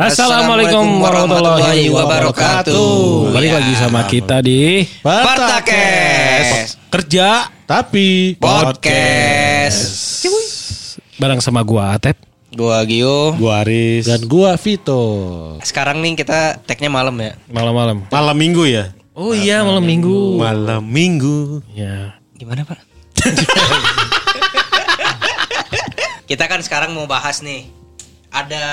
Assalamualaikum warahmatullahi wabarakatuh. Balik lagi sama kita di Partakes kerja Tapi Podcast. bareng sama gua Atep. Gua Gio. gua Aris Dan gua Vito. Sekarang nih kita tagnya malam ya. Malam-malam. Malam Minggu ya? Oh iya malam minggu. Malam Minggu. Ya. Gimana pak? kita kan sekarang mau bahas nih. Ada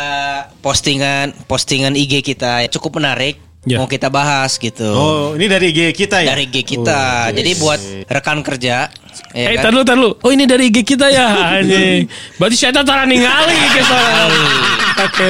postingan postingan IG kita cukup menarik. Ya. Mau kita bahas gitu. Oh, ini dari IG kita ya? Dari IG kita. Jadi buat rekan kerja. ya eh, kan? tar dulu, tar dulu. Oh ini dari IG kita ya. Anjing. Berarti saya tara ningali kita. Oke.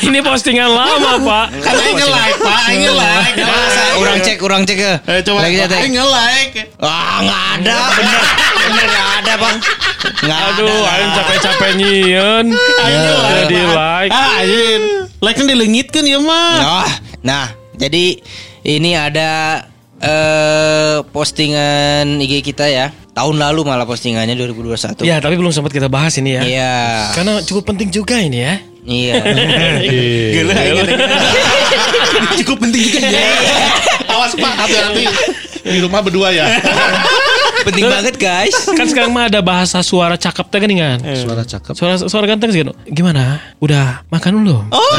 Ini postingan lama, Pak. Kan aing nge-like, Pak. Aing nge-like. Masa orang cek, orang cek ke. Eh, coba Lagi nge-like. Wah nggak ada, bener, bener nggak ada bang. Nggak Aduh, aing capek-capek nyieun. Jadi like. Ah, anjing. Like kan dilengitkan ya, mah. Nah, nah, jadi ini ada eh postingan IG kita ya. Tahun lalu malah postingannya 2021. Ya, tapi belum sempat kita bahas ini ya. Iya. Karena cukup penting juga ini ya. Iya. Gila, Cukup penting juga ya. Awas, Pak. Hati-hati. Di rumah berdua ya. Penting banget guys. Kan sekarang mah ada bahasa suara cakep teh kan kan? Suara cakep. Suara suara ganteng sih kan? Gimana? Udah makan belum? Oh,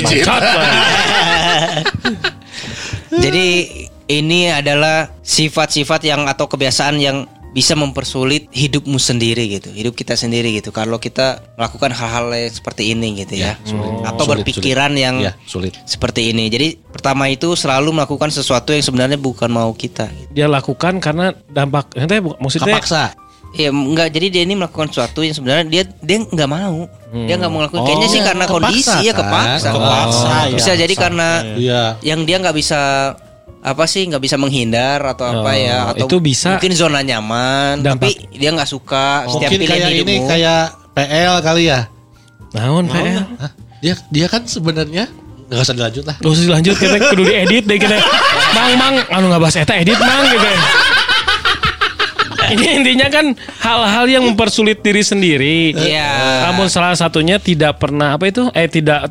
Bangsat, Pak. Jadi ini adalah sifat-sifat yang atau kebiasaan yang bisa mempersulit hidupmu sendiri gitu, hidup kita sendiri gitu. Kalau kita melakukan hal-hal yang seperti ini gitu ya, atau Sulit, berpikiran yang Ya, sulit. seperti ini. Jadi pertama itu selalu melakukan sesuatu yang sebenarnya bukan mau kita. Dia lakukan karena dampak maksudnya Kapaksa. Ya enggak, jadi dia ini melakukan sesuatu yang sebenarnya dia dia nggak mau, dia nggak mau ngelakuin. Kayaknya sih Oh, karena kepaksa kondisi ya kan? kepaksa. Kepaksa, ya. Bisa jadi karena Iya. yang dia nggak bisa apa sih nggak bisa menghindar atau apa Oh, ya atau itu bisa. mungkin zona nyaman Dampak. tapi dia nggak suka setiap Mungkin pilihan kayak ini kayak PL kali ya. naon PL. Hah? Dia dia kan sebenarnya nggak usah dilanjut lah. Gak usah dilanjut kita kudu diedit deh kita. Mang mang anu nggak bahas eta edit mang gitu. Ini intinya kan hal-hal yang mempersulit diri sendiri. Iya. Namun salah satunya tidak pernah apa itu eh tidak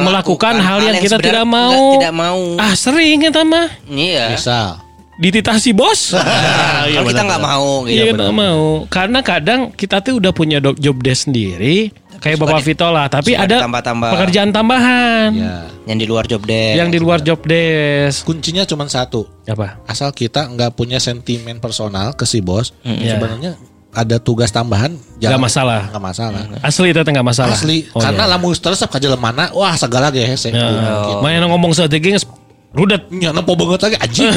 ti- melakukan, hal yang kita tidak mau. tidak mau Ah sering ya mah iya Misal. dititasi bos. kalau kita nggak mau gitu Iya nggak mau. Karena kadang kita tuh udah punya job desk sendiri. Kayak Bapak di- Vito lah. Tapi ada ditambah-tambah. pekerjaan tambahan. Ya. yang di luar job desk Yang di luar job desk. Kuncinya cuma satu. Apa? Asal kita nggak punya sentimen personal ke si bos, Iya. sebenarnya ada tugas tambahan Nggak masalah. Nggak masalah. Asli itu nggak masalah. Asli. Oh, Karena iya. lamun terus ka mana, wah segala ge hese. Ya. Mungkin. Main ngomong strategi nges- rudet. Ya, nempo banget lagi anjing.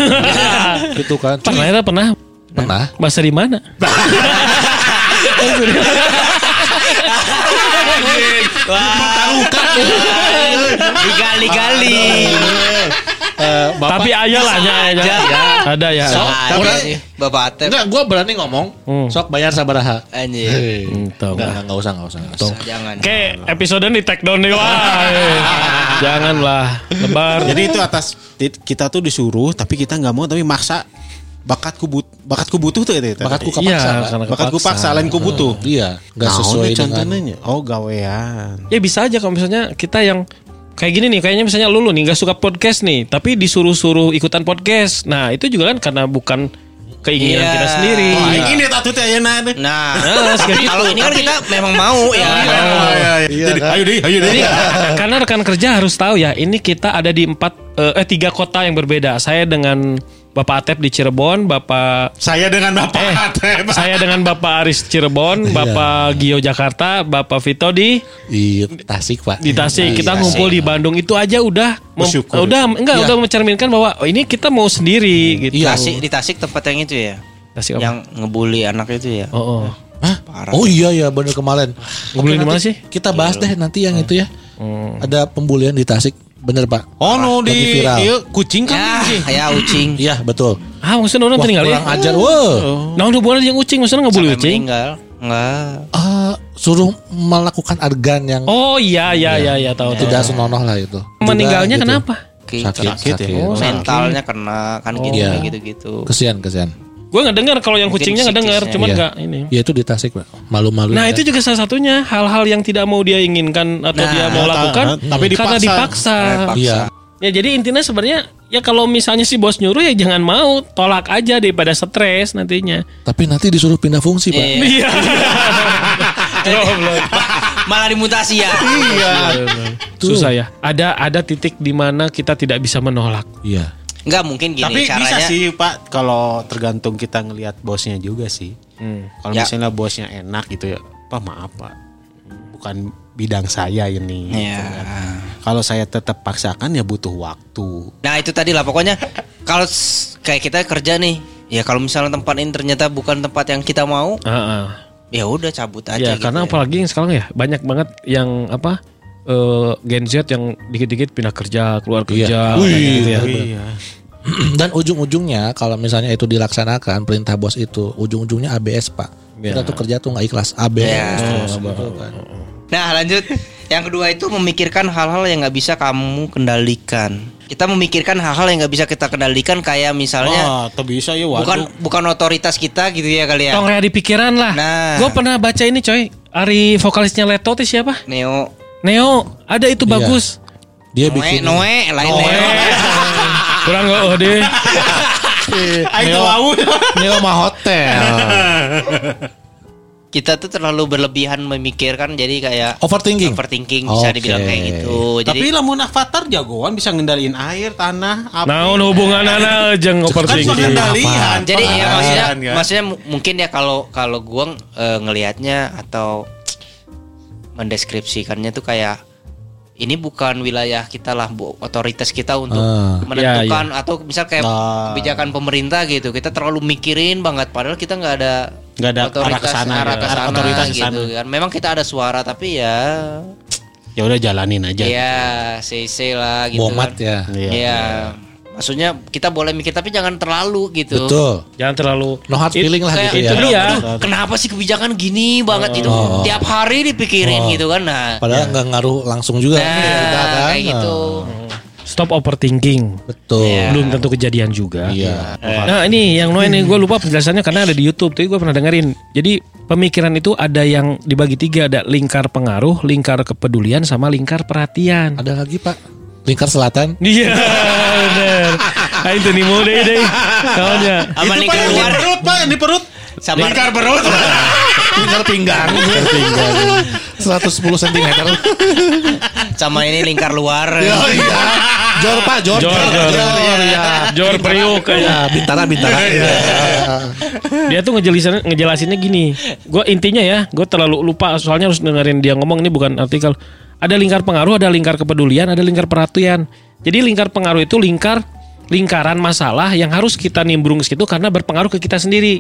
gitu kan. Pernah eta pernah Pernah. bahasa di mana? digali-gali Eh, Bapak, Tapi aya lah. Ada ya. So, Ada orang- nih, bapak Atep Enggak, gue berani ngomong. Hmm. Sok bayar sabaraha. anjir. Hmm, Enggak, nggak? enggak usah, enggak usah. nggak usah. jangan Oke, episode di take down deh wah. Janganlah lebar. Jadi itu atas kita tuh disuruh tapi kita nggak mau tapi maksa bakatku but bakatku butuh tuh itu. Bakatku Iya, kepaksa. Pak. karena bakatku paksa lain ku butuh. Iya, enggak sesuai dengan contohnya? Oh gawean. Ya bisa aja kalau misalnya kita yang kayak gini nih, kayaknya misalnya lu, lu nih nggak suka podcast nih, tapi disuruh-suruh ikutan podcast. Nah itu juga kan karena bukan keinginan Iya. kita sendiri. Oh, aing ini tatu teh ayeuna deh. nah Nah, seperti kalau itu. ini kan kita memang mau ya Oh, iya, iya. Jadi, ayo deh, ayo deh. Karena rekan kerja harus tahu ya, ini kita ada di empat eh, eh tiga kota yang berbeda. Saya dengan Bapak Atep di Cirebon, Bapak Saya dengan Bapak eh Atep. saya dengan Bapak Aris Cirebon, Bapak Gio Jakarta, Bapak Vito di di Tasik, Pak. di Tasik. Kita ngumpul di Bandung itu aja udah mem- Bersyukur. udah enggak Iya. udah mencerminkan bahwa oh, ini kita mau sendiri gitu. Iya. Tasik di Tasik tempat yang itu ya Tasik apa? yang ngebully anak itu ya Oh, oh. Hah? Parah. Oh iya ya bener kemarin. Ngebully di mana sih? Kita bahas deh nanti yang itu ya. Hmm. Ada pembulian di Tasik. Bener Pak. Oh no di viral. ieu kucing kan ya ya ucing Iya betul. Ah, maksudnya orang Wah, tinggal ya. ajar. Wah. Nah, udah boleh yang ucing, maksudnya nggak boleh sampai ucing. meninggal enggak Eh, suruh melakukan adegan yang Oh iya iya iya iya tahu tidak senonoh lah itu. Meninggalnya Juga gitu. kenapa? Sakit, Sakit, Sakit ya? sakit. Oh, mentalnya kena kan gitu Iya. gitu gitu Kesian, kesian. Gue nggak dengar kalau yang Mungkin kucingnya nggak dengar, psikisnya. cuman Iya. nggak ini. Ya itu di Tasik, Pak. Malu-malu. Nah itu juga salah satunya hal-hal yang tidak mau dia inginkan atau Nah, dia mau ta- lakukan, tapi karena dipaksa. dipaksa. Iya. Ya jadi intinya sebenarnya ya kalau misalnya si bos nyuruh ya jangan mau, tolak aja daripada stres nantinya. Tapi nanti disuruh pindah fungsi, Pak. Iya. Iya. Malah dimutasi ya. Iya. Susah ya. Ada ada titik di mana kita tidak bisa menolak. Iya. Enggak mungkin gini Tapi caranya. bisa sih Pak kalau tergantung kita ngelihat bosnya juga sih. Kalau Ya. misalnya bosnya enak gitu ya, Pak maaf Pak, bukan bidang saya ini. Iya. gitu kan. Kalau saya tetap paksakan ya butuh waktu. Nah itu tadi lah pokoknya kalau kayak kita kerja nih, ya kalau misalnya tempat ini ternyata bukan tempat yang kita mau, Heeh. ya udah cabut aja. Ya gitu karena ya. apalagi yang sekarang ya banyak banget yang apa eh, Gen Z yang dikit-dikit pindah kerja keluar kerja Wih, kayak gitu ya. Iya. Dan ujung-ujungnya kalau misalnya itu dilaksanakan perintah bos itu, ujung-ujungnya ABS, Pak. Iya. Kita tuh kerja tuh nggak ikhlas ABS Ya. terus gitu kan. Nah lanjut, yang kedua itu memikirkan hal-hal yang nggak bisa kamu kendalikan. Kita memikirkan hal-hal yang nggak bisa kita kendalikan kayak misalnya Wah, tuh bisa ya waduh. bukan bukan otoritas kita gitu ya kali ya. Tong kayak di pikiran lah. Nah. Gue pernah baca ini coy. Ari vokalisnya Leto itu siapa? Neo, Neo. Ada itu Iya. bagus. Dia Noe, bikin Noe, lain Neo. Kurang gak oh deh. Ayo tahu. Neo mah hotel. Kita tuh terlalu berlebihan memikirkan jadi kayak Overthinking. overthinking bisa Oke. dibilang kayak gitu. Jadi Tapi lamun avatar jagoan bisa ngendaliin air, tanah, api. Nah, hubungan anak jeng kan overthinking. pengendalian. jadi ya maksudnya pengendalian, kan? maksudnya mu- mungkin ya kalau kalau gua eh, ngelihatnya atau mendeskripsikannya tuh kayak ini bukan wilayah kita lah bu otoritas kita untuk Ah. menentukan atau misal kayak Ah. kebijakan pemerintah gitu kita terlalu mikirin banget padahal kita nggak ada Nggak ada arah ke sana, arah ya. ke sana Otoritas gitu sana. kan memang kita ada suara tapi ya Ya udah jalanin aja. ya CC lah gitu Muhammad kan. ya. Iya. Iya. Maksudnya kita boleh mikir tapi jangan terlalu gitu. Betul. Jangan terlalu No hard It- feeling lah gitu itu ya. dia. Aduh, kenapa sih kebijakan gini banget gitu? Oh. Tiap hari dipikirin gitu kan. Nah, Padahal nggak ngaruh langsung juga nah kita kan. kayak gitu. Stop overthinking. Betul. Iya. Belum tentu kejadian juga. Iya. Nah ini yang Noe nih gue lupa penjelasannya karena ada di YouTube tapi gue pernah dengerin. Jadi pemikiran itu ada yang dibagi tiga ada lingkar pengaruh, lingkar kepedulian sama lingkar perhatian. Ada lagi Pak. Lingkar Selatan. Iya bener. Nah itu nih mau deh deh. Sama Itu lingkar Pak di perut, Pak, di perut. sama Lingkar perut. Lingkar pinggang. Lingkar pinggang. 110 cm. sama ini lingkar luar. Oh iya. Jor Pak, Jor. Jor, Jor. ya. Jor Priuk kayak. Ya, bintara bintara. Dia tuh ngejelasin ngejelasinnya gini. Gue intinya ya, gue terlalu lupa soalnya harus dengerin dia ngomong ini bukan artikel. Ada lingkar pengaruh, ada lingkar kepedulian, ada lingkar perhatian. Jadi lingkar pengaruh itu lingkar lingkaran masalah yang harus kita nimbrung ke situ karena berpengaruh ke kita sendiri.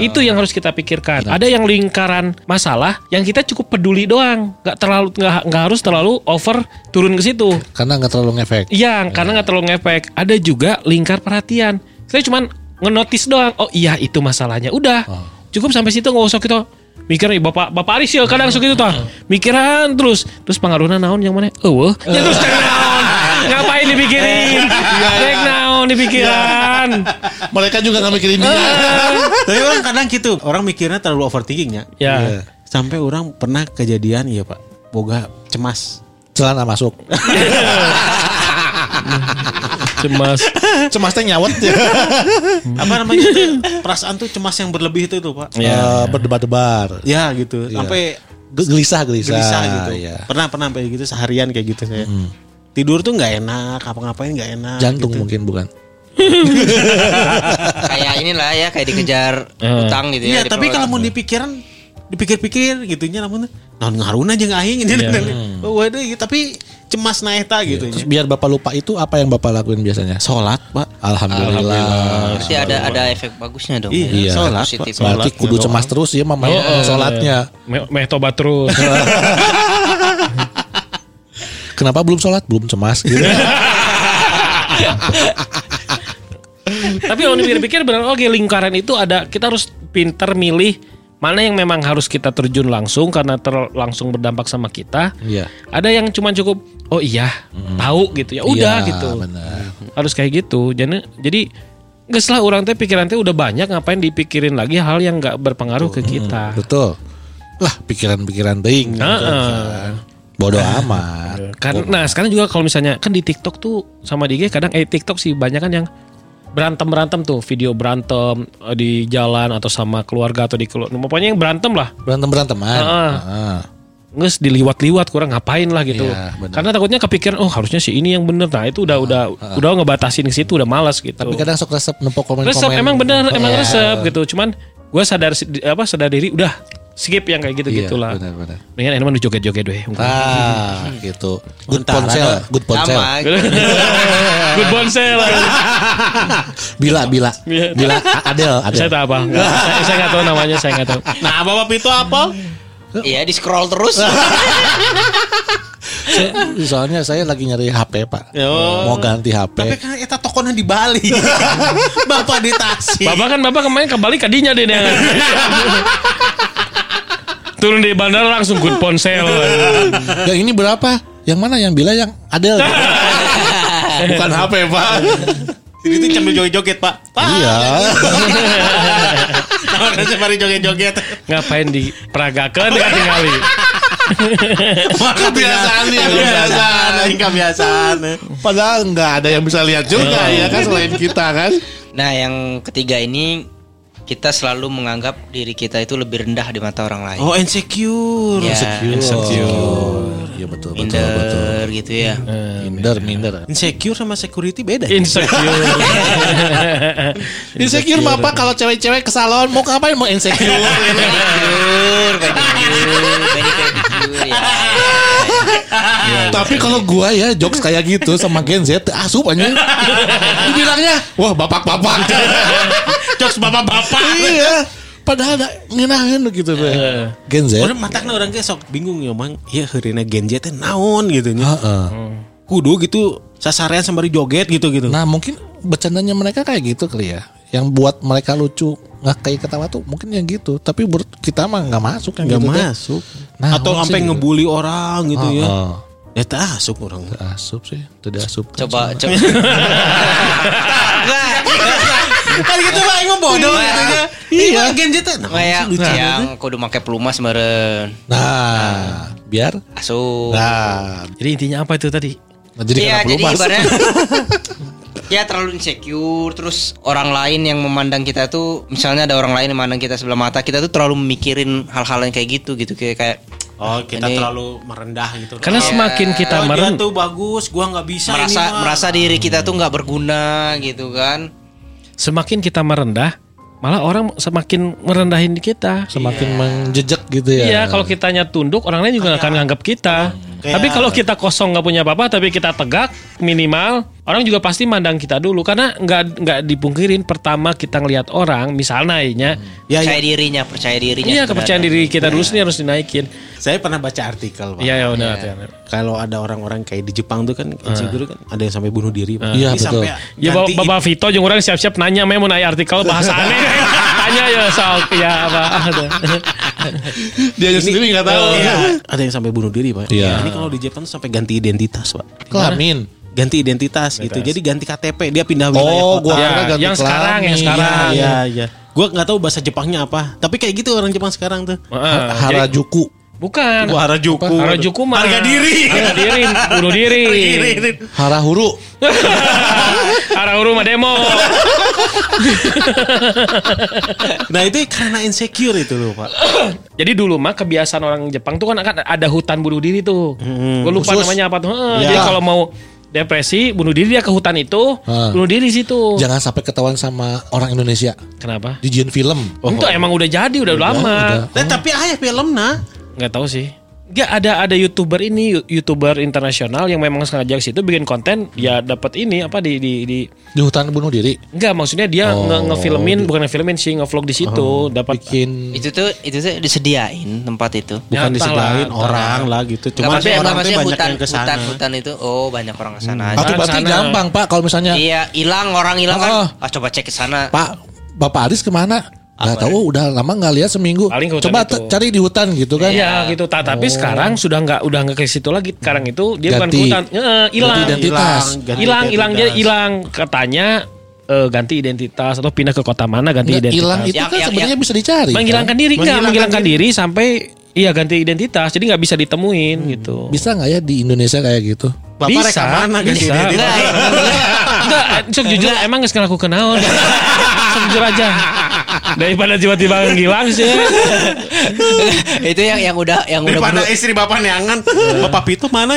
Itu yang harus kita pikirkan. Ada yang lingkaran masalah yang kita cukup peduli doang, nggak terlalu nggak nggak harus terlalu over turun ke situ. Karena nggak terlalu ngefek. Iya, karena nggak terlalu ngefek. Ada juga lingkar perhatian. Saya cuman ngenotis doang. Oh iya itu masalahnya. Udah. Cukup sampai situ nggak usah kita mikir nih bapak bapak Aris ya kadang suka itu tah. Mikiran terus. Terus pengaruhnya naon yang mana? Oh ya terus cek naon? Ngapain dipikirin? Cek naon dipikiran? Mereka juga nggak mikirin dia. Tapi orang kadang gitu, orang mikirnya terlalu overthinking ya. ya Sampai orang pernah kejadian iya Pak, boga cemas. Celana masuk. cemas Cemasnya nyawet ya. Apa namanya tuh? Perasaan tuh cemas yang berlebih itu tuh Pak. Eh, berdebar-debar. Ya gitu. Sampai Ge- Gelisah, gelisah. gelisah gitu. Iya. Pernah pernah sampai gitu seharian kayak gitu saya. Tidur tuh nggak enak, apa-ngapain nggak enak. Jantung gitu. mungkin bukan. kayak inilah ya kayak dikejar utang gitu ya. Iya, tapi kalau mau dipikiran dipikir-pikir gitunya namun nah ngarun aja nggak aing ini. Oh, waduh, iya, tapi cemas na eta gitu. Terus biar Bapak lupa itu apa yang Bapak lakuin biasanya? Sholat, Pak. Alhamdulillah. Berarti ada ada efek bagusnya dong. Iya, ya. sholat, Positif. Pak. Berarti Sholat, kudu cemas terus ya mama Oh, oh, sholatnya. meh, meh tobat terus Kenapa belum sholat? Belum cemas gitu. Tapi kalau dipikir-pikir benar oke lingkaran itu ada kita harus pinter milih mana yang memang harus kita terjun langsung karena ter- langsung berdampak sama kita. Iya. Ada yang cuma cukup oh iya tahu gitu ya udah Iya, gitu. benar. Harus kayak gitu. Jadi jadi Nggak salah orang teh pikiran teh udah banyak ngapain dipikirin lagi hal yang nggak berpengaruh ke kita. Betul. Lah pikiran-pikiran ting. Heeh. Bodoh amat. Kan, nah sekarang juga kalau misalnya kan di TikTok tuh sama di IG kadang eh TikTok sih banyak kan yang berantem berantem tuh video berantem eh, di jalan atau sama keluarga atau di keluarga pokoknya yang berantem lah Berantem beranteman. Heeh. nges diliwat-liwat kurang ngapain lah gitu benar. karena takutnya kepikiran oh harusnya si ini yang bener nah itu udah udah udah ngebatasin ke situ udah malas gitu Tapi kadang sok resep nempok komen-komen. resep emang bener emang Iya. resep gitu cuman gue sadar apa sadar diri udah skip yang kayak gitu Iya, gitulah benar-benar. mendingan enak mah joget-joget deh Ah, gitu. Good ponsel, good ponsel. Good bonsel Bila, bila. Iya. Bila Adel, Adel. saya tahu apa Nggak, saya, saya nggak tahu namanya saya nggak tahu Nah, Bapak itu apa? Iya di scroll terus. Saya- soalnya saya lagi nyari HP, Pak. Yo. Mau ganti HP. Tapi kan eta tokonya di Bali. Bapak di Tasik. Bapak kan bapak kemarin kembali ke dinya deh dia. Turun di bandara langsung good ponsel. Yang ini berapa? Yang mana yang bila yang Adel? Bukan HP, Pak. Ini tuh sambil joget-joget, Pak. Pak. iya. Kan sembari joget-joget. Ngapain di peragakan dekat tinggali. Kebiasaan ya, kebiasaan, ini kebiasaan. Padahal nggak ada yang bisa lihat juga ya kan selain kita kan. Nah yang ketiga ini kita selalu menganggap diri kita itu lebih rendah di mata orang lain. Oh, insecure. Ya, Insecure. Iya betul, betul, betul. minder gitu ya. Minder, minder. Insecure sama security beda. Insecure. Insecure mah apa kalau cewek-cewek ke salon mau ngapain mau insecure? Pedicure, pedicure, pedicure, ya. Tapi kalau gua ya jokes kayak gitu sama Gen Z asup aja. Dibilangnya, wah bapak-bapak. Jokes bapak-bapak. iya. Padahal ada nginahin gitu tuh. Gen Z. Orang matakna orang kayak sok bingung ya, Mang. Iya, heurina Gen Z teh naon gitu nya. Heeh. Kudu gitu sasarean sembari joget gitu gitu. Nah mungkin bercandanya mereka kayak gitu kali ya. Yang buat mereka lucu nggak kayak ketawa tuh mungkin yang gitu. Tapi buat kita mah nggak masuk yang Gak gitu. masuk. Nah, Atau sampai gitu. ngebully orang gitu ya. Heeh. Ya tak masuk orang. Asup sih, tidak asup. Coba, coba. kan gitu lah yang bodoh gitu ya. Iya, Gen Z teh. naon Kayak yang kudu make pelumas meren. Nah, biar. Asuh. Nah, Jadi intinya apa itu tadi? jadi Iya, kenapa jadi lupa? ibaratnya ya terlalu insecure terus orang lain yang memandang kita tuh misalnya ada orang lain yang memandang kita sebelah mata kita tuh terlalu mikirin hal-hal yang kayak gitu gitu kayak kayak Oh, kita Ini- terlalu merendah gitu. Karena Iya. semakin kita oh, dia meren tuh bagus, gua nggak bisa merasa ini mah. merasa diri kita tuh nggak berguna gitu kan semakin kita merendah, malah orang semakin merendahin kita. Semakin menjejak gitu ya. Iya, kalau kitanya tunduk, orang lain juga akan nganggap kita. Kayak- Tapi kalau kita kosong nggak punya apa-apa, tapi kita tegak minimal, orang juga pasti mandang kita dulu. Karena nggak nggak dipungkirin pertama kita ngelihat orang, misalnya ya, Ya, percaya ya. dirinya percaya dirinya iya kepercayaan diri kita dulu sendiri harus dinaikin. Saya pernah baca artikel, Pak. Iya ya udah. Kalau ada orang-orang kayak di Jepang tuh kan insecure kan ada yang sampai bunuh diri, Pak. Iya, Ini betul. sampai Ya Bapak, Bapak Vito jeung orang siap-siap nanya memang mau nanya artikel bahasa aneh. Tanya ya soal ya apa Dia sendiri nggak tahu. Iya, ada yang sampai bunuh diri, Pak. Iya. Ini kalau di Jepang tuh sampai ganti identitas, Pak. kelamin. Ganti identitas gitu. Jadi ganti KTP, dia pindah wilayah Oh, kota. gua Ya, ganti yang sekarang, yang sekarang. Iya, iya. Gua nggak tahu bahasa Jepangnya apa. Tapi kayak gitu orang Jepang sekarang tuh. Heeh. Jadi- Harajuku. Bukan. Wah, Harajuku. Harajuku mah Harga diri. Harga diri, bunuh diri. Harahuru. Harahuru mah demo. Nah, itu karena insecure itu loh, Pak. Jadi dulu mah kebiasaan orang Jepang tuh kan akan ada hutan bunuh diri tuh. Gue lupa Khusus. namanya apa tuh. Ya. Jadi kalau mau depresi, bunuh diri dia ke hutan itu, Ah. bunuh diri situ. Jangan sampai ketahuan sama orang Indonesia. Kenapa? Dijin film. Itu emang udah jadi udah, lama. udah. Nah, tapi ayah film nah. Nggak tahu sih. Nggak ada ada youtuber ini youtuber internasional yang memang sengaja ke situ bikin konten ya dapat ini apa di di di Di hutan bunuh diri. Enggak maksudnya dia Oh, nge ngefilmin bukan ngefilmin sih ngevlog di situ dapat Bikin itu tuh itu tuh disediain tempat itu Bukan Nyata disediain lah, orang lah gitu. Cuma maksudnya, orang tuh banyak hutan, yang ke sana. hutan hutan itu oh banyak orang ke sana Atau berarti sana. gampang Pak kalau misalnya iya hilang orang hilang Oh. kan ah coba cek ke sana Pak Bapak Aris ke mana? Gak tahu udah lama nggak lihat seminggu. Coba itu. cari di hutan gitu kan. Iya gitu. Ta- Tapi sekarang sudah nggak udah nggak ke situ lagi. Sekarang itu dia bukan ke Ganti. hutan. Eh, Hilang. Ganti identitas. Hilang hilang dia hilang katanya eh, ganti identitas atau pindah ke kota mana ganti Nggak, identitas. hilang itu Yang- kan yang- sebenarnya bisa dicari. kan? menghilangkan diri enggak, Menghilangkan menghilangkan diri sampai iya ganti identitas. Jadi nggak bisa ditemuin gitu. Bisa nggak ya di Indonesia kayak gitu? Bapak bisa, reka mana ganti bisa. identitas? Enggak, jujur emang nggak ngelaku kenal. Jujur aja. Daripada tiba-tiba ngilang sih. itu yang yang udah yang udah Daripada bener- istri bapak neangan, bapak Pito mana?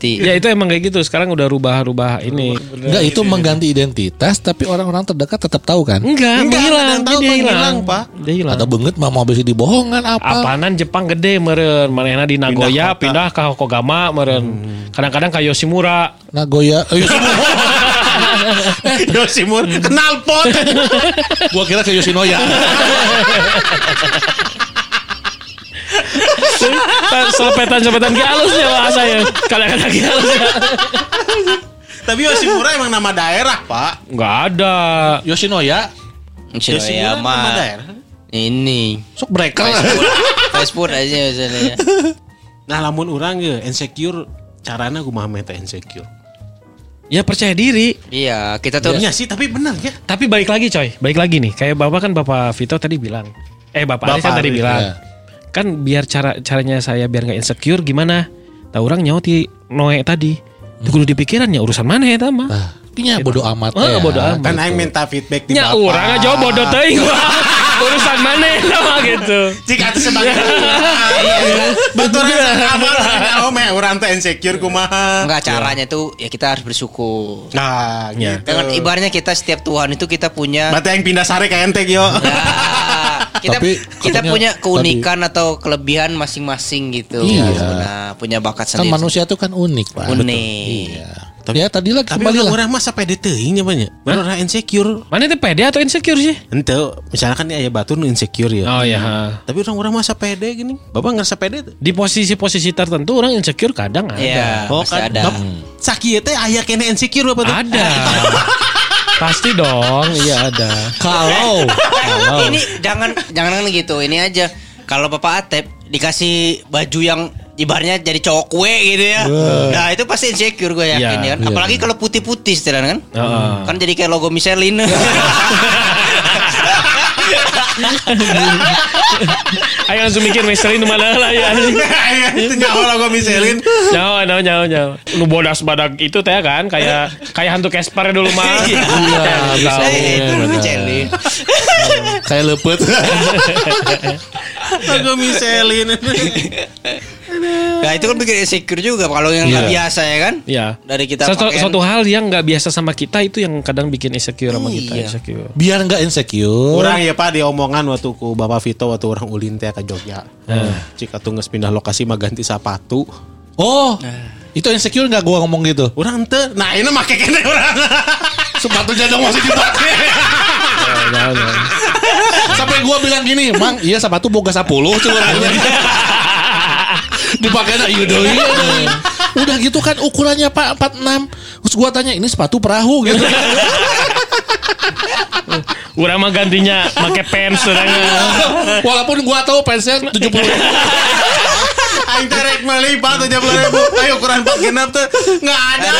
Ya itu emang kayak gitu. Sekarang udah rubah-rubah ini. Enggak itu mengganti identitas tapi orang-orang terdekat tetap tahu kan? Enggak, Enggak, ada tahu Dia hilang, hilang, Pak. Dia hilang. Atau benget mah mau bisa dibohongan apa? Apaanan Jepang gede meren Manehna di Nagoya pindah, ke Hokogama meren Kadang-kadang ke Yoshimura Nagoya, eh, Yoshino- Yoshimur kenal pot. gua kira ke Yoshinoya. Selepetan-selepetan ki halus ya bahasa ya Kadang-kadang ki halus ya Tapi Yoshimura emang nama daerah, Pak. Enggak ada Yoshinoya, Yoshinoya nama mah daerah. ini sok breaker. fast food aja misalnya. Nah, lamun orang ya insecure carana kumaha meta insecure. Ya percaya diri Iya, kita tuh Iya sih, tapi benar ya. Tapi balik lagi coy Balik lagi nih Kayak bapak kan bapak Vito tadi bilang Eh bapak, Aris kan Bapak tadi Aris, bilang ya. Kan biar cara caranya saya biar nggak insecure gimana Tahu orang nyauti Noe tadi Itu kudu dipikirannya urusan mana ya mah Ah, Pinya bodo amat Ah, ya. bodo amat. Kan aing minta feedback di Nya bapak. orang aja bodoh teuing Urusan mana sama gitu Jika itu sebagai Betul amal Oh, me orang teh insecure kumaha. enggak caranya tuh ya kita harus bersyukur. Nah, Ya. gitu. Dengan ibaratnya kita setiap Tuhan itu kita punya Berarti yang pindah sare ke ente yo. Ya, kita Tapi kita katanya punya keunikan atau kelebihan masing-masing gitu. Iya. Nah, punya bakat Kan sendiri. manusia tuh kan unik, Pak. unik. Iya. Ya tadi lagi Tapi kembali orang lah. orang mah sampai deteuing nya banyak. Orang insecure. Mana itu pede atau insecure sih? Ente, misalkan nih ayah batu nu insecure ya. Oh ya Tapi orang-orang masa pede gini. Bapak ngerasa pede tuh? Di posisi-posisi tertentu orang insecure kadang ada Iya, Oh pasti kan, ada. Bap- Sakieu teh aya kene insecure apa tuh? Ada Pasti dong Iya ada Kalau Ini jangan jangan gitu. Ini aja. Kalau Bapak Atep dikasih baju yang ibarnya jadi cowok kue gitu ya. Nah, itu pasti insecure gue yakin Iya, ya kan. Apalagi kalau putih-putih setelan kan. Heeh. Kan jadi kayak logo Michelin. Ayo langsung mikir Michelin mana lah ya Itu nyawa logo Michelin. Nyawa, nyawa, nyawa, nyawa. Nu bodas badak itu teh kan kayak kayak hantu Casper dulu mah. Iya, bisa. Tahu. Eh, itu. Michelin. kayak lepet. Logo Michelin. Nah, itu kan bikin insecure juga kalau yang nggak Iya. biasa ya kan. Iya. Dari kita Suatu, pakaian- suatu hal yang nggak biasa sama kita itu yang kadang bikin insecure sama kita Iya. insecure. Biar nggak insecure. Orang ya Pak di omongan waktu ku Bapak Vito waktu orang ulin teh ke Jogja. Cika tuh geus pindah lokasi mah ganti sepatu. Oh, itu insecure nggak gua ngomong gitu? Orang teh, nah ini make kene orang. Sepatunya dong masih dipakai. Sampai gua bilang gini, Mang, iya sepatu boga 10 curangnya. Dipakai na deui, iya deui. Udah gitu kan ukurannya Pak 46. Terus gua tanya, ini sepatu perahu gitu. Urang mah gantinya pakai pants orangnya. Walaupun gua tahu pensnya 70 Aing meuli Pak 70 ribu. Ayo ukuran Pak genap tuh nggak ada.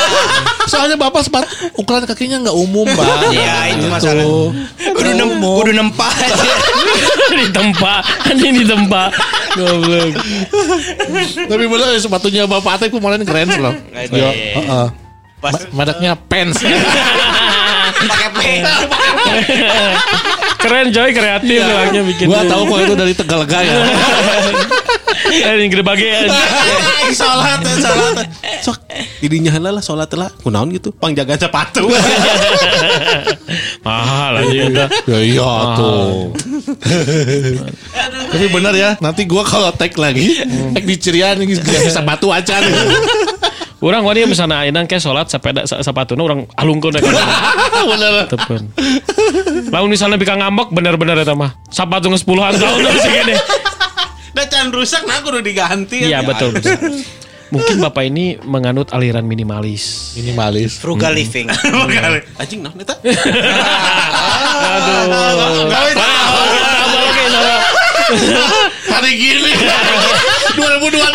Soalnya bapak sepatu ukuran kakinya nggak umum, Pak. Iya, itu Gitu. masalah. Kudu nem kudu nempa aja. di tempat, anjing di tempat. Goblok. Tapi bener sepatunya bapak Ate kemarin keren loh. Keren. Yo, heeh. Pas Ma- Mereknya Pants. pakai pen. Keren coy, kreatif bilangnya bikin. gua tahu kok itu dari Tegalega ya. Eh, ini gede bagian. Salat salat. Sok didinya heula lah salat lah. Kunaon gitu? Pangjagaan sepatu. Mahal aja kita. ya iya tuh. Tapi benar ya, nanti gua kalau tag lagi, tag di gak bisa batu aja nih. Orang wani misalnya ainan kayak sholat sepeda sepatuna orang alungkeun rek. Bener. Tepen. Lalu misalnya bika ngambek bener-bener eta mah. Sepatu geus puluhan tahun sih gini. Da can rusak nah kudu diganti. Iya betul. betul. Mungkin bapak ini menganut aliran minimalis. Minimalis. Frugal living. Bukan. Anjing naon eta? Aduh. Hari gini 2022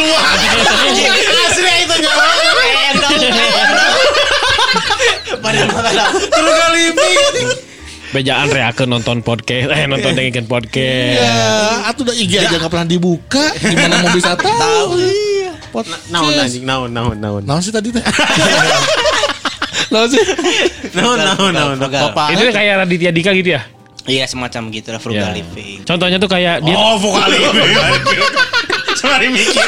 Nyawa. Padahal Terus kali ini. Bejaan reakeun nonton podcast, eh nonton dengerin podcast. Ya, atuh udah IG aja nggak pernah dibuka. Gimana mau bisa tahu? Iya. Podcast. Naon anjing, naon, naon, naon. Naon sih tadi teh? Naon sih? Naon, naon, naon. Frugal. Itu kayak Raditya Dika gitu ya? Iya semacam gitu lah frugal Ya. living. Contohnya tuh kayak dia Oh, vokal ini. Sorry mikir.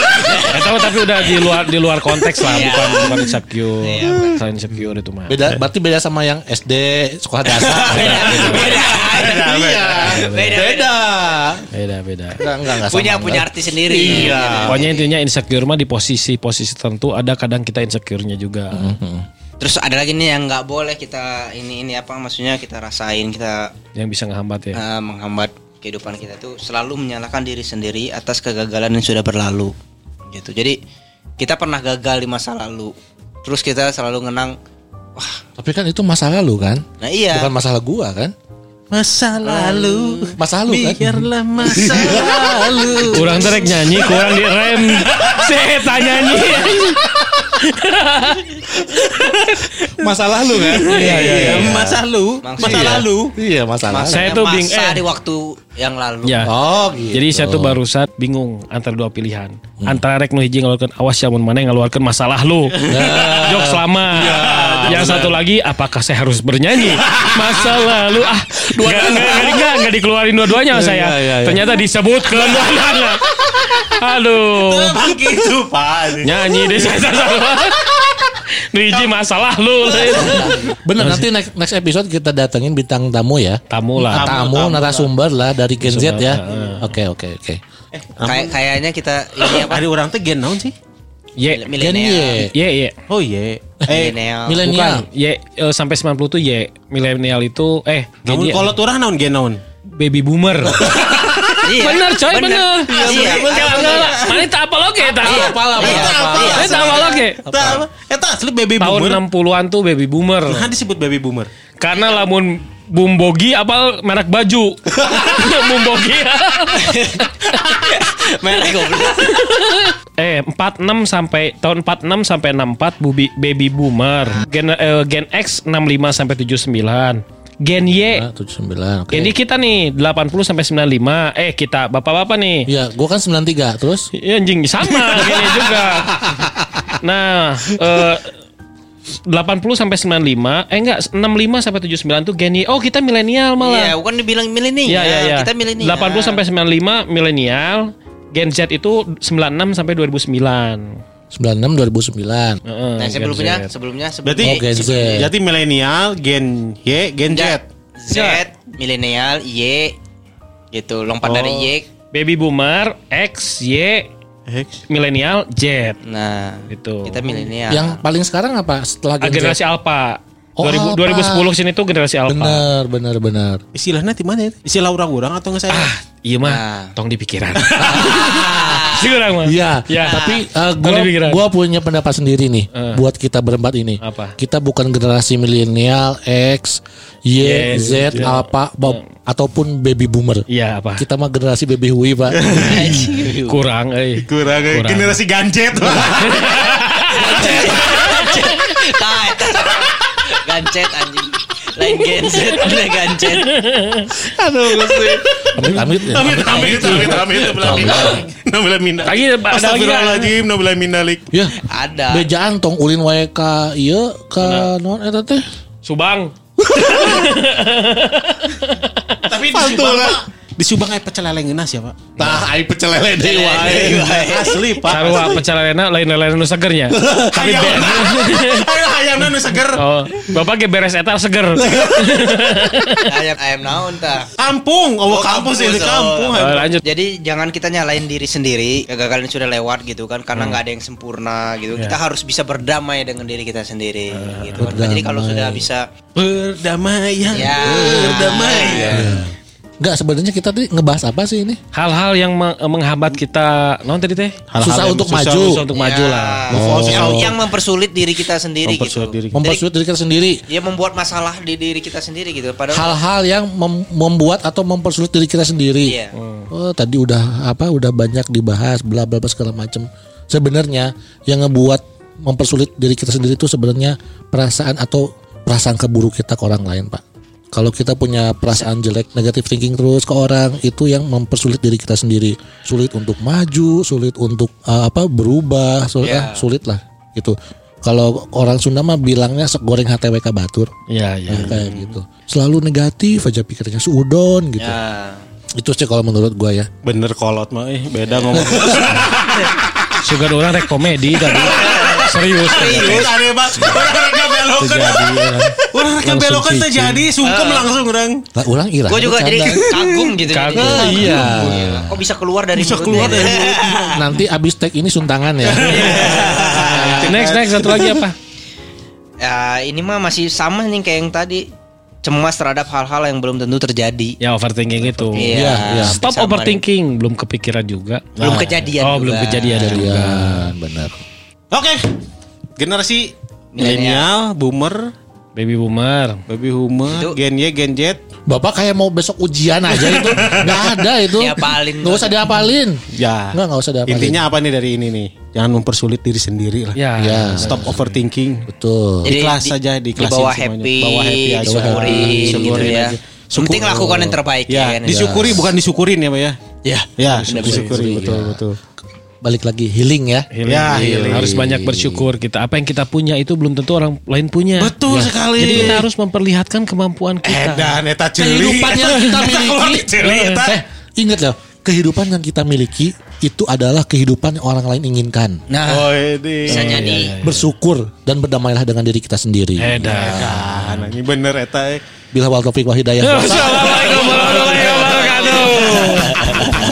Eh, tahu tapi udah di luar di luar konteks lah, Iya. bukan bukan insecure. Iya, Bukan insecure itu mah. Beda, berarti beda sama yang SD sekolah dasar. Beda, beda, Iya. beda, Beda. Beda beda. Enggak, enggak, enggak Punya sama, punya arti sendiri. Iya. Pokoknya intinya insecure mah di posisi-posisi tertentu ada kadang kita insecure-nya juga. Terus ada lagi nih yang nggak boleh kita ini ini apa maksudnya kita rasain kita Yang bisa ngehambat ya. eh, menghambat kehidupan kita tuh selalu menyalahkan diri sendiri atas kegagalan yang sudah berlalu gitu. Jadi kita pernah gagal di masa lalu. Terus kita selalu ngenang wah, Tapi kan itu masa lalu kan? nah iya. Bukan masalah gua kan? Masa lalu. Masa lalu kan? Biarlah masa lalu. Kurang terek nyanyi, kurang di rem. Saya nyanyi. Masa lalu kan? Iya, iya, iya. Masa lalu. Masa Iya. lalu. Iya, masa lalu. Saya Yang tuh bing masa eh. di waktu yang lalu. Ya. Oh, gitu. Jadi saya tuh barusan bingung antara dua pilihan. Antara rek nu hiji ngeluarkan awas ya mun mana yang ngeluarkan masalah lu. Jok selama. Yang satu lagi apakah saya harus bernyanyi? Masa lalu ah dua enggak, enggak, enggak, enggak, enggak dikeluarin dua-duanya saya. iya, iya. Ternyata disebutkan dua-duanya. Aduh. Gitu, Pak. Nyanyi deh saya salah. Nu hiji masalah lu. Bener nanti next, next episode kita datengin bintang tamu ya. Tamu lah. Tamu, narasumber lah dari Gen Z ya. Oke oke oke. Kayak kayaknya kita ini apa? Ada orang teh gen naon sih? Ye. Gen Milenial. Y. Ye, ye. Oh iya. Eh, Milenial. Milenial. Bukan, Y eh, sampai 90 tuh Y. Milenial itu eh namun Gen Y. kalau turah naon gen naon? baby boomer. Iya. bener coy bener. Iya, Iya, bener. Mana tak apa lo kayak tak? Iya, Apa iya, Mana tak apa lo kayak? Eta apa? Eta asli baby Tahun boomer. 60-an tuh baby boomer. Nah disebut baby boomer. Karena lamun Bumbogi apa merek baju. Bumbogi. Merah goblok. eh 46 sampai tahun 46 sampai 64 bubi, baby boomer. Gen eh, Gen X 65 sampai 79. Gen Y Ah, 79. Oke. Jadi kita nih 80 sampai 95. Eh kita bapak-bapak nih. Iya, gua kan 93 terus Iya anjing sama gini juga. Nah, eh 80 sampai 95, eh enggak 65 sampai 79 tuh Gen Y. Oh, kita milenial Iya, malah. bukan dibilang milenial. Iya, iya, iya. Kita milenial. 80 sampai 95 milenial. Gen Z itu 96 sampai 2009. 96 2009. Heeh, Nah, Gen sebelumnya Z. sebelumnya Berarti Oh, Gen Z. Berarti milenial, gen Y, gen Z. Z, milenial, Y gitu, lompat dari Oh. Y. baby boomer, X, Y, X. milenial, Z. Nah, Gitu. kita milenial. Yang paling sekarang apa setelah Ah, Gen Z? generasi Alpha. Oh, 2000, Alpha. 2010 sini tuh generasi Alpha. Bener, bener, bener. Istilahnya di mana ya? Istilah orang-orang atau nggak saya? Ah, iya mah, Nah. tong di pikiran. Si orang mah. Iya, Ya. tapi uh, gua gua punya pendapat sendiri nih Eh. buat kita berempat ini. Apa? Kita bukan generasi milenial, X, Y, Y, Z, Z. Alpha, Bob ataupun baby boomer. Iya apa? Kita mah generasi baby hui, Pak. Kurang, eh. Kurang, Kurang. generasi ganjet. Nah. Gancet anjing. Lain Gen Z, udah gancet. Aduh, Gusti. Amit, amit. Amit, amit, amit, amit, nabilah minalik. Lagi ada lagi? Astagfirullahaladzim, nabilah minalik. Ya, Ada. bejaan tong ulin wae ka ieu ka non eta teh. Subang. Tapi di Subang. Di Subang aya pecel lele ngeunas ya, Pak. Tah ai pecel lele deui wae. Asli, Pak. Sarua pecel lelena lain lelena nu segernya. Tapi hayamna nu seger. Oh, Bapak ge beres eta seger. Ayam ayam naon tah. Kampung, oh, Oh, kampus ini kampung. Oh, lanjut. Jadi jangan kita nyalain diri sendiri kegagalan sudah lewat gitu kan karena nggak ada yang sempurna gitu. Kita harus bisa berdamai dengan diri kita sendiri gitu kan. Jadi kalau sudah bisa Perdamaian, Ya. Enggak sebenarnya kita tadi ngebahas apa sih ini? Hal-hal yang meng- menghambat kita non tadi teh? Susah untuk maju. Susah untuk maju Ya. lah. Oh. yang, yang mempersulit diri kita sendiri gitu. Mempersulit diri. Mempersulit diri kita sendiri. Dia membuat masalah di diri kita sendiri gitu. Padahal Hal-hal yang mem- membuat atau mempersulit diri kita sendiri. Iya. Oh, tadi udah apa? Udah banyak dibahas bla bla bla segala macam. Sebenarnya yang ngebuat mempersulit diri kita sendiri itu sebenarnya perasaan atau prasangka buruk kita ke orang lain, Pak. Kalau kita punya perasaan jelek, negatif thinking terus ke orang, itu yang mempersulit diri kita sendiri. Sulit untuk maju, sulit untuk uh, apa berubah, sulit, Ya. ah, sulit lah gitu. Kalau orang Sunda mah bilangnya sek goreng HTWK batur. Iya, iya. Nah, kayak gitu. Selalu negatif aja pikirnya suudon gitu. Ya. Itu sih kalau menurut gua ya. Bener kolot mah eh beda ngomong. Sugar orang rek komedi tadi. Serius. Serius banget. Orang reka belokan. Terjadi. ya. Orang reka Langsung belokan pitching. terjadi sungkem langsung orang. Lah ulang ira. Gue juga jadi kagum gitu. Kagum, iya. Kok bisa keluar dari Bisa keluar dari Nanti abis tag ini suntangan ya. Next, next satu lagi apa? Ya ini mah masih sama nih kayak yang tadi cemas terhadap hal-hal yang belum tentu terjadi. Ya overthinking itu. Iya, iya. Stop Bisa overthinking, belum kepikiran juga. Belum kejadian Oh, juga. belum kejadian juga. Iya, benar. Oke. Generasi milenial, boomer, Baby boomer. baby boomer, Itu- gen Y, gen Z. Bapak kayak mau besok ujian aja itu. Gak ada itu. Diapalin. Gak usah diapalin. Ya. Nggak, nggak usah diapalin. Intinya apa nih dari ini nih? Jangan mempersulit diri sendiri lah. Ya. Ya. Stop overthinking. Betul. Jadi Ikhlas di- saja, di bawah semuanya. happy, Bawa happy aja. syukurin gitu Syukurin ya. aja. Penting lakukan yang terbaik Ya, kan. disyukuri bukan disyukurin ya, Pak ya. Ya. Ya, Benar, disyukuri betul betul. Balik lagi healing ya. Healing. Ya, healing. Harus banyak bersyukur kita. Apa yang kita punya itu belum tentu orang lain punya. Betul sekali. Jadi kita harus memperlihatkan kemampuan kita. Edan eta ceuli. Kehidupan yang kita Eta miliki. ceuli, eta. Eh, ingat loh. Kehidupan yang kita miliki itu adalah kehidupan yang orang lain inginkan. Nah, Oh, ini. bisa jadi. Bersyukur dan berdamailah dengan diri kita sendiri. Edan. Nah, ini bener eta. eh. Bila wal taufiq wal hidayah. Assalamualaikum warahmatullahi wabarakatuh.